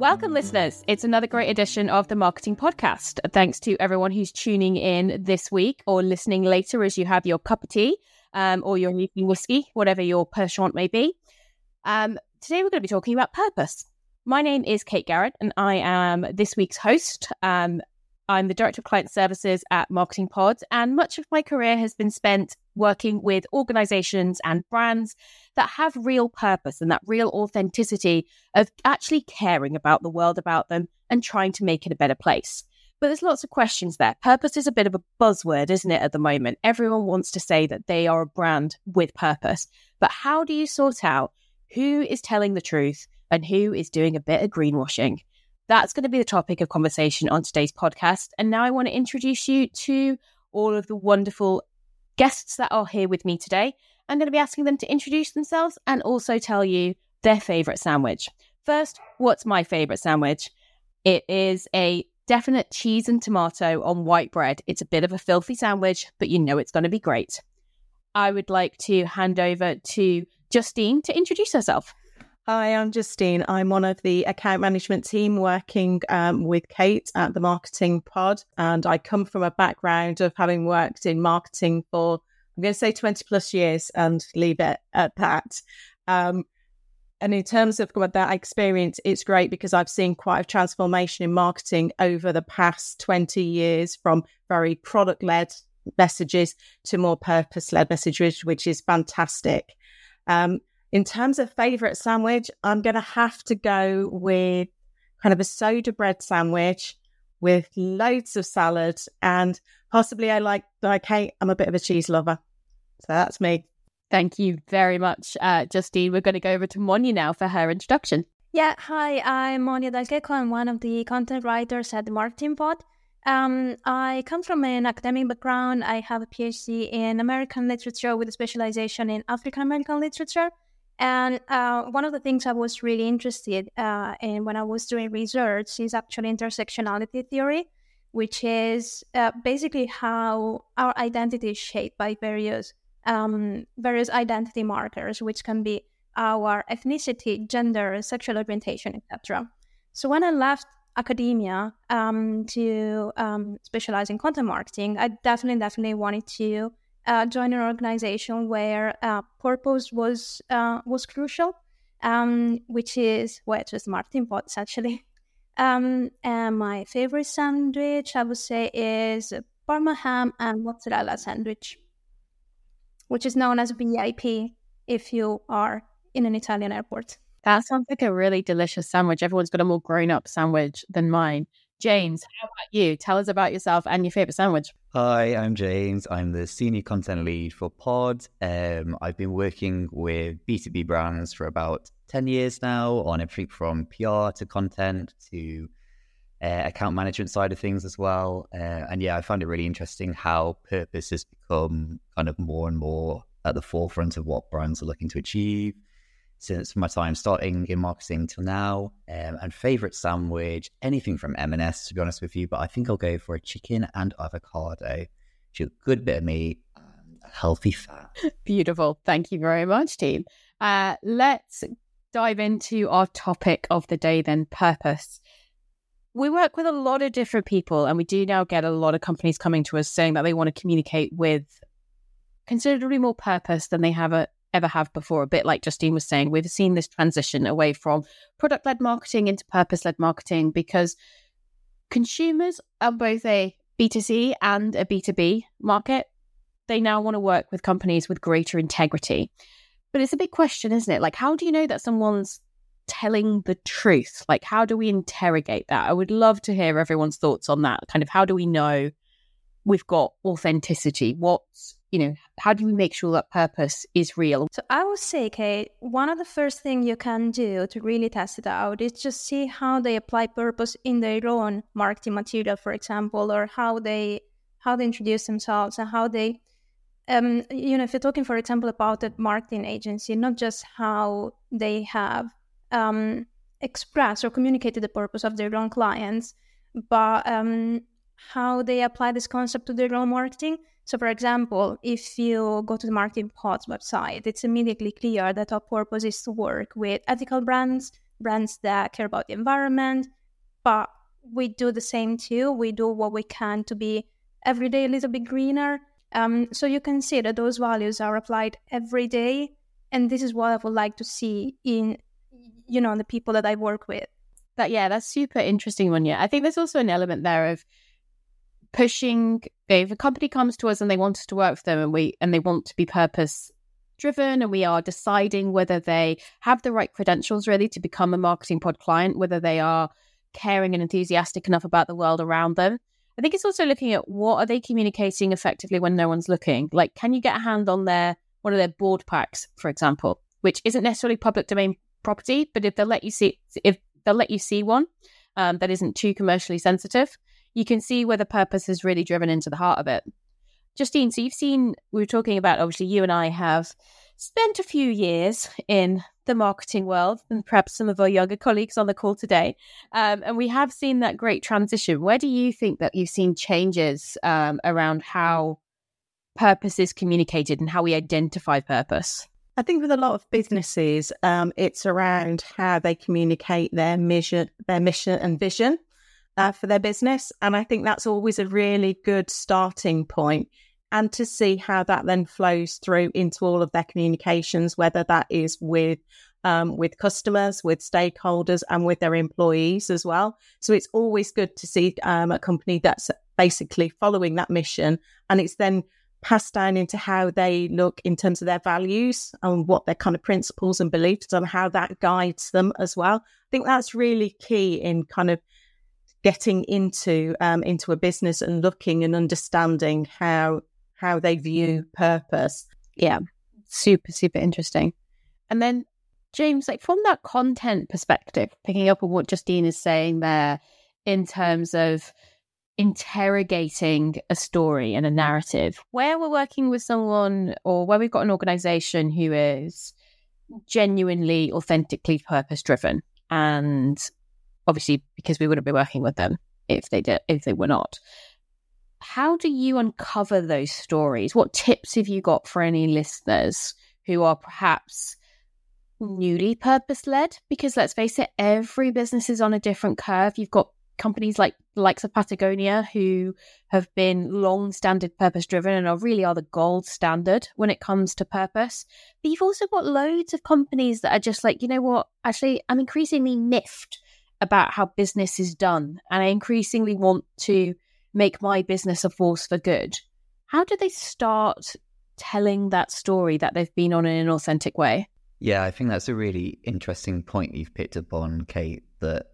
Welcome, listeners. It's another great edition of the Marketing Podcast. Thanks to everyone who's tuning in this week or listening later as you have your cup of tea um, or your evening whiskey, whatever your penchant may be. Um, today, we're going to be talking about purpose. My name is Kate Garrett, and I am this week's host. Um, I'm the Director of Client Services at Marketing Pod, and much of my career has been spent working with organizations and brands that have real purpose and that real authenticity of actually caring about the world about them and trying to make it a better place. But there's lots of questions there. Purpose is a bit of a buzzword, isn't it, at the moment? Everyone wants to say that they are a brand with purpose. But how do you sort out who is telling the truth and who is doing a bit of greenwashing? That's going to be the topic of conversation on today's podcast. And now I want to introduce you to all of the wonderful guests that are here with me today. I'm going to be asking them to introduce themselves and also tell you their favorite sandwich. First, what's my favorite sandwich? It is a definite cheese and tomato on white bread. It's a bit of a filthy sandwich, but you know it's going to be great. I would like to hand over to Justine to introduce herself. Hi, I'm Justine. I'm one of the account management team working um, with Kate at the Marketing Pod. And I come from a background of having worked in marketing for, I'm going to say 20 plus years and leave it at that. Um, and in terms of that experience, it's great because I've seen quite a transformation in marketing over the past 20 years from very product led messages to more purpose led messages, which is fantastic. Um, in terms of favorite sandwich, I'm going to have to go with kind of a soda bread sandwich with loads of salad and possibly I like like hey, I'm a bit of a cheese lover. So that's me. Thank you very much, uh, Justine. We're going to go over to Monia now for her introduction. Yeah, hi, I'm Monia Dalgecko. I'm one of the content writers at the Marketing Pod. Um, I come from an academic background. I have a PhD in American literature with a specialization in African American literature. And uh, one of the things I was really interested uh, in when I was doing research is actually intersectionality theory, which is uh, basically how our identity is shaped by various um, various identity markers, which can be our ethnicity, gender, sexual orientation, etc. So when I left academia um, to um, specialize in content marketing, I definitely, definitely wanted to uh, join an organization where uh, purpose was uh, was crucial, um, which is well, it was Marketing Pod actually. Um, and my favorite sandwich, I would say, is Parma ham and mozzarella sandwich, which is known as VIP if you are in an Italian airport. That sounds like a really delicious sandwich. Everyone's got a more grown up sandwich than mine. James, how about you? Tell us about yourself and your favorite sandwich. Hi, I'm James. I'm the senior content lead for Pod. Um, I've been working with B2B brands for about 10 years now on everything from PR to content to uh, account management side of things as well. Uh, and yeah, I find it really interesting how purpose has become kind of more and more at the forefront of what brands are looking to achieve since my time starting in marketing till now. Um, and favorite sandwich, anything from M&S, to be honest with you. But I think I'll go for a chicken and avocado. It's a good bit of meat and healthy fat. Beautiful. Thank you very much, team. Uh, let's dive into our topic of the day then purpose. We work with a lot of different people, and we do now get a lot of companies coming to us saying that they want to communicate with considerably more purpose than they have a, ever have before. A bit like Justine was saying, we've seen this transition away from product led marketing into purpose led marketing because consumers are both a B2C and a B2B market. They now want to work with companies with greater integrity. But it's a big question, isn't it? Like, how do you know that someone's telling the truth? Like, how do we interrogate that? I would love to hear everyone's thoughts on that. Kind of, how do we know we've got authenticity? What's you know, how do we make sure that purpose is real? So I would say, Kate, one of the first things you can do to really test it out is just see how they apply purpose in their own marketing material, for example, or how they how they introduce themselves and how they um, you know, if you're talking, for example, about a marketing agency, not just how they have um, expressed or communicated the purpose of their own clients, but um, how they apply this concept to their own marketing. So, for example, if you go to the Marketing Pod's website, it's immediately clear that our purpose is to work with ethical brands, brands that care about the environment, but we do the same too. We do what we can to be every day a little bit greener. Um, so you can see that those values are applied every day, and this is what I would like to see in, you know, the people that I work with. That yeah, that's super interesting. Yeah, I think there's also an element there of pushing. If a company comes to us and they want us to work with them, and we and they want to be purpose driven and we are deciding whether they have the right credentials really to become a marketing pod client, whether they are caring and enthusiastic enough about the world around them. I think it's also looking at what are they communicating effectively when no one's looking. Like, can you get a hand on their one of their board packs, for example, which isn't necessarily public domain property, but if they'll let you see if they'll let you see one um, that isn't too commercially sensitive, you can see where the purpose is really driven into the heart of it. Justine, so you've seen we were talking about obviously you and I have spent a few years in the marketing world and perhaps some of our younger colleagues on the call today. Um, and we have seen that great transition. Where do you think that you've seen changes um, around how purpose is communicated and how we identify purpose? I think with a lot of businesses, um, it's around how they communicate their mission, their mission and vision uh, for their business, and I think that's always a really good starting point and to see how that then flows through into all of their communications, whether that is with um, with customers, with stakeholders, and with their employees as well. So it's always good to see um, a company that's basically following that mission, and it's then passed down into how they look in terms of their values and what their kind of principles and beliefs and how that guides them as well. I think that's really key in kind of getting into um, into a business and looking and understanding how how they view purpose. Yeah, super, super interesting. And then, James, like from that content perspective, picking up on what Justine is saying there in terms of interrogating a story and a narrative, where we're working with someone or where we've got an organization who is genuinely, authentically purpose driven. And obviously, because we wouldn't be working with them if they did, if they were not how do you uncover those stories? What tips have you got for any listeners who are perhaps newly purpose led? Because let's face it, every business is on a different curve. You've got companies like likes of Patagonia who have been long standard purpose driven and are really are the gold standard when it comes to purpose. But you've also got loads of companies that are just like, you know what, actually I'm increasingly miffed about how business is done. And I increasingly want to make my business a force for good. How do they start telling that story that they've been on in an authentic way? Yeah, I think that's a really interesting point you've picked up on, Kate, that,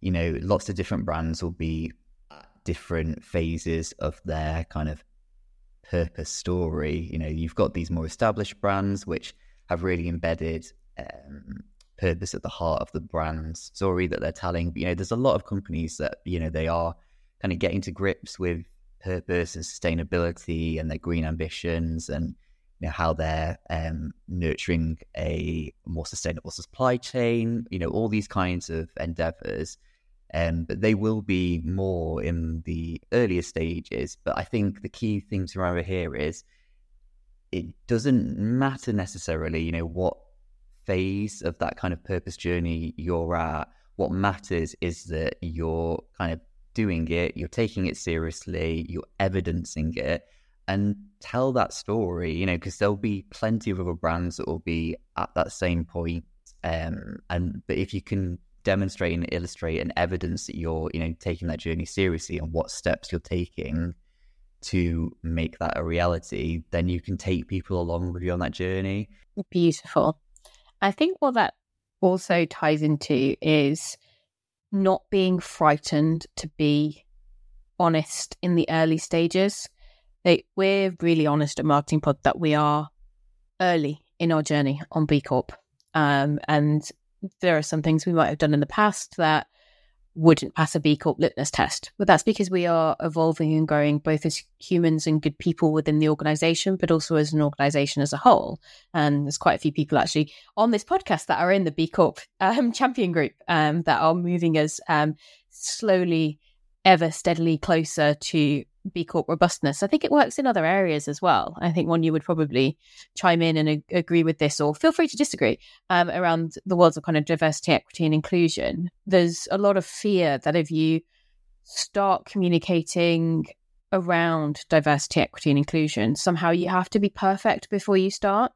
you know, lots of different brands will be at different phases of their kind of purpose story. You know, you've got these more established brands which have really embedded um, purpose at the heart of the brand's story that they're telling. You know, there's a lot of companies that, you know, they are kind of getting to grips with purpose and sustainability and their green ambitions and you know how they're um, nurturing a more sustainable supply chain you know all these kinds of endeavors um, but they will be more in the earlier stages but i think the key thing to remember here is it doesn't matter necessarily you know what phase of that kind of purpose journey you're at what matters is that you're kind of doing it, you're taking it seriously, you're evidencing it, and tell that story, you know, because there'll be plenty of other brands that will be at that same point. Um, and but if you can demonstrate and illustrate and evidence that you're, you know, taking that journey seriously and what steps you're taking to make that a reality, then you can take people along with you on that journey. Beautiful. I think what that also ties into is not being frightened to be honest in the early stages. We're really honest at Marketing Pod that we are early in our journey on B Corp. Um, and there are some things we might have done in the past that wouldn't pass a B Corp litmus test. But that's because we are evolving and growing both as humans and good people within the organization, but also as an organization as a whole. And there's quite a few people actually on this podcast that are in the B Corp um, champion group um, that are moving us um, slowly, ever steadily closer to B Corp robustness. I think it works in other areas as well. I think one you would probably chime in and a- agree with this, or feel free to disagree um, around the worlds of kind of diversity, equity, and inclusion. There's a lot of fear that if you start communicating around diversity, equity, and inclusion, somehow you have to be perfect before you start.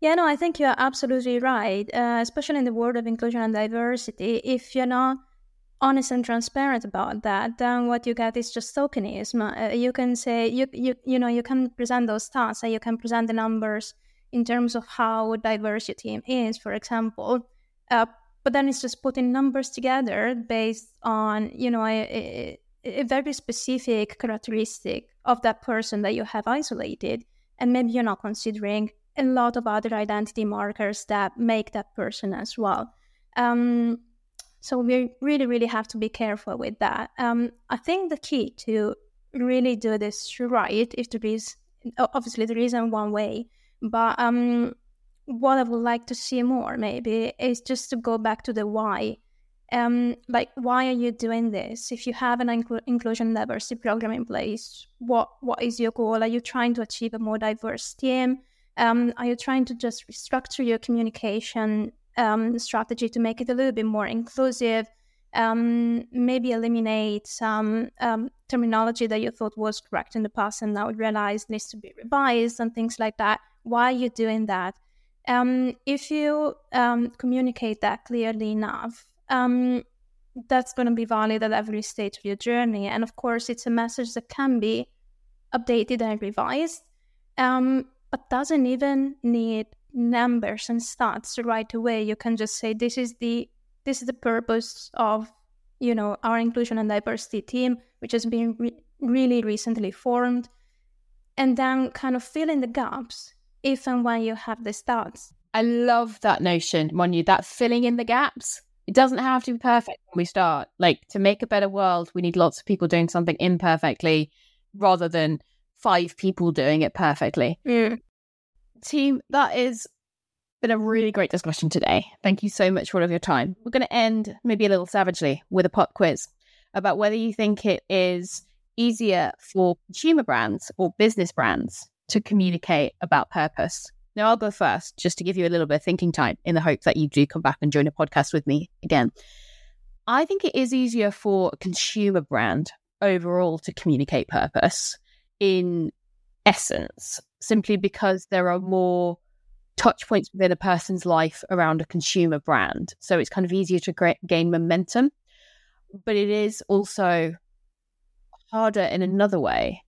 Yeah, no, I think you're absolutely right. Uh, especially in the world of inclusion and diversity, if you're not honest and transparent about that, then what you get is just tokenism. Uh, you can say you you you know you can present those stats and you can present the numbers in terms of how diverse your team is, for example. Uh, but then it's just putting numbers together based on you know a, a, a very specific characteristic of that person that you have isolated, and maybe you're not considering a lot of other identity markers that make that person as well. Um, so we really, really have to be careful with that. Um, I think the key to really do this right, if there is, obviously there isn't one way, but um, what I would like to see more maybe is just to go back to the why. Um, like why are you doing this? If you have an inclu- inclusion diversity program in place, what what is your goal? Are you trying to achieve a more diverse team? Um, are you trying to just restructure your communication um, strategy to make it a little bit more inclusive, um, maybe eliminate some um, terminology that you thought was correct in the past and now realize needs to be revised and things like that. Why are you doing that? Um, if you um, communicate that clearly enough, um, that's going to be valid at every stage of your journey. And of course, it's a message that can be updated and revised, but doesn't even need numbers and stats right away. You can just say this is the this is the purpose of you know our inclusion and diversity team, which has been re- really recently formed, and then kind of fill in the gaps if and when you have the stats. I love that notion, Monia, that filling in the gaps. It doesn't have to be perfect when we start. Like to make a better world, we need lots of people doing something imperfectly rather than five people doing it perfectly. Mm team, that has been a really great discussion today. Thank you so much for all of your time. We're going to end maybe a little savagely with a pop quiz about whether you think it is easier for consumer brands or business brands to communicate about purpose. Now, I'll go first just to give you a little bit of thinking time in the hope that you do come back and join a podcast with me again. I think it is easier for a consumer brand overall to communicate purpose in essence simply because there are more touch points within a person's life around a consumer brand. So it's kind of easier to gain momentum. But it is also harder in another way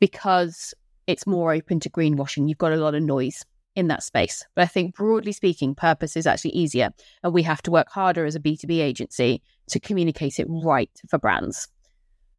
because it's more open to greenwashing. You've got a lot of noise in that space. But I think broadly speaking, purpose is actually easier. And we have to work harder as a B2B agency to communicate it right for brands.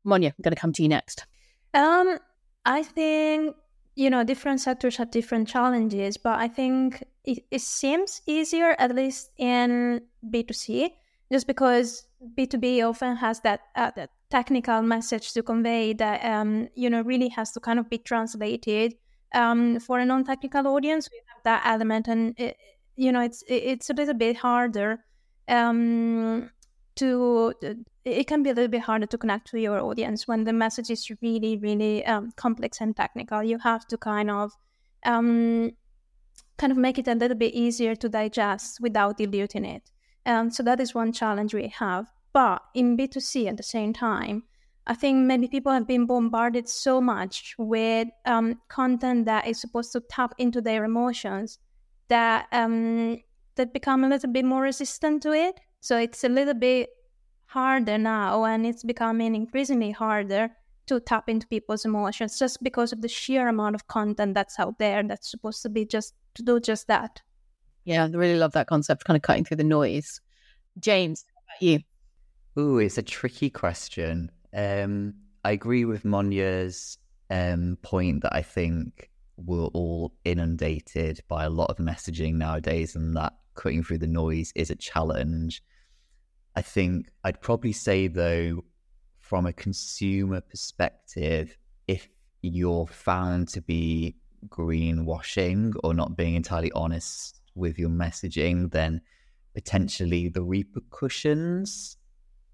Monia, I'm going to come to you next. Um, I think you know different sectors have different challenges but i think it, it seems easier at least in b2c just because b2b often has that, uh, that technical message to convey that um, you know really has to kind of be translated um, for a non-technical audience. We have that element and it, you know it's it's a little bit harder um, to it can be a little bit harder to connect to your audience when the message is really really um, complex and technical. You have to kind of um, kind of make it a little bit easier to digest without diluting it. Um, so that is one challenge we have. But in b2c at the same time i think maybe people have been bombarded so much with um, content that is supposed to tap into their emotions that um, that become a little bit more resistant to it so it's a little bit harder now, and it's becoming increasingly harder to tap into people's emotions just because of the sheer amount of content that's out there that's supposed to be just to do just that. Yeah, I really love that concept, kind of cutting through the noise. James, how about you? Ooh, it's a tricky question. Um, I agree with Monia's um, point that I think we're all inundated by a lot of messaging nowadays, and that cutting through the noise is a challenge. I think I'd probably say, though, from a consumer perspective, if you're found to be greenwashing or not being entirely honest with your messaging, then potentially the repercussions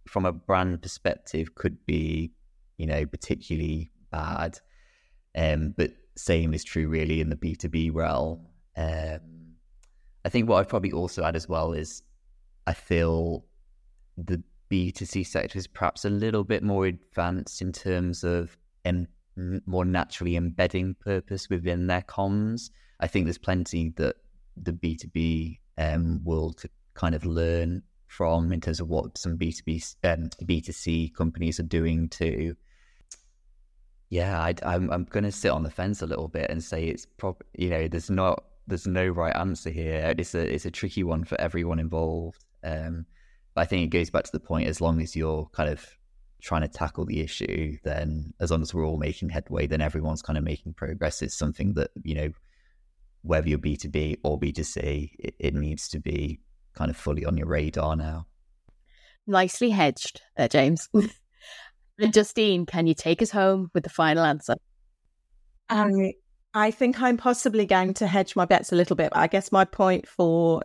from a brand perspective could be you know, particularly bad. Um, but same is true really in the B2B realm. Um, I think what I'd probably also add as well is I feel the B2C sector is perhaps a little bit more advanced in terms of em- more naturally embedding purpose within their comms. I think there's plenty that the B2B um, world to kind of learn from in terms of what some B2B, um, B2C companies are doing too. Yeah, I, am I'm, I'm going to sit on the fence a little bit and say it's probably, you know, there's not, there's no right answer here. It's a, it's a tricky one for everyone involved. Um, but I think it goes back to the point as long as you're kind of trying to tackle the issue, then as long as we're all making headway, then everyone's kind of making progress. It's something that, you know, whether you're B2B or B2C, it, it needs to be kind of fully on your radar now. Nicely hedged there, James. Justine, can you take us home with the final answer? Um, I think I'm possibly going to hedge my bets a little bit. I guess my point for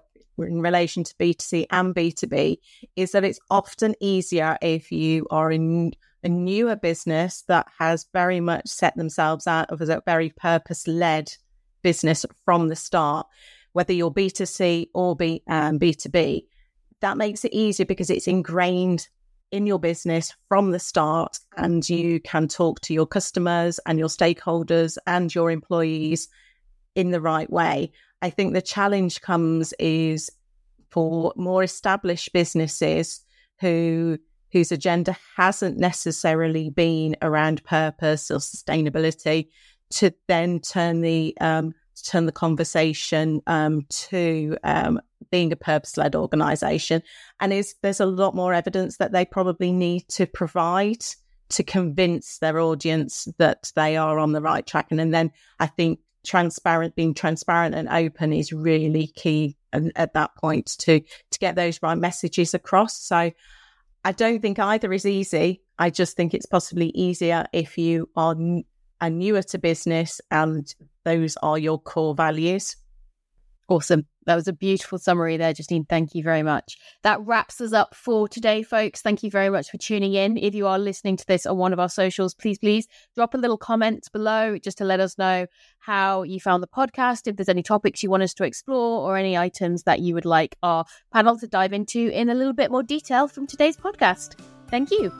in relation to B2C and B2B is that it's often easier if you are in a newer business that has very much set themselves out as a very purpose led business from the start, whether you're B2C or B, um, B2B. That makes it easier because it's ingrained in your business from the start, and you can talk to your customers and your stakeholders and your employees in the right way. I think the challenge comes is for more established businesses who whose agenda hasn't necessarily been around purpose or sustainability to then turn the um, turn the conversation um, to um, being a purpose led organization. And is there's a lot more evidence that they probably need to provide to convince their audience that they are on the right track. And, and then I think transparent, being transparent and open is really key and at that point to to get those right messages across. So I don't think either is easy. I just think it's possibly easier if you are are newer to business and those are your core values. Awesome. That was a beautiful summary there, Justine. Thank you very much. That wraps us up for today, folks. Thank you very much for tuning in. If you are listening to this on one of our socials, please, please drop a little comment below just to let us know how you found the podcast, if there's any topics you want us to explore, or any items that you would like our panel to dive into in a little bit more detail from today's podcast. Thank you.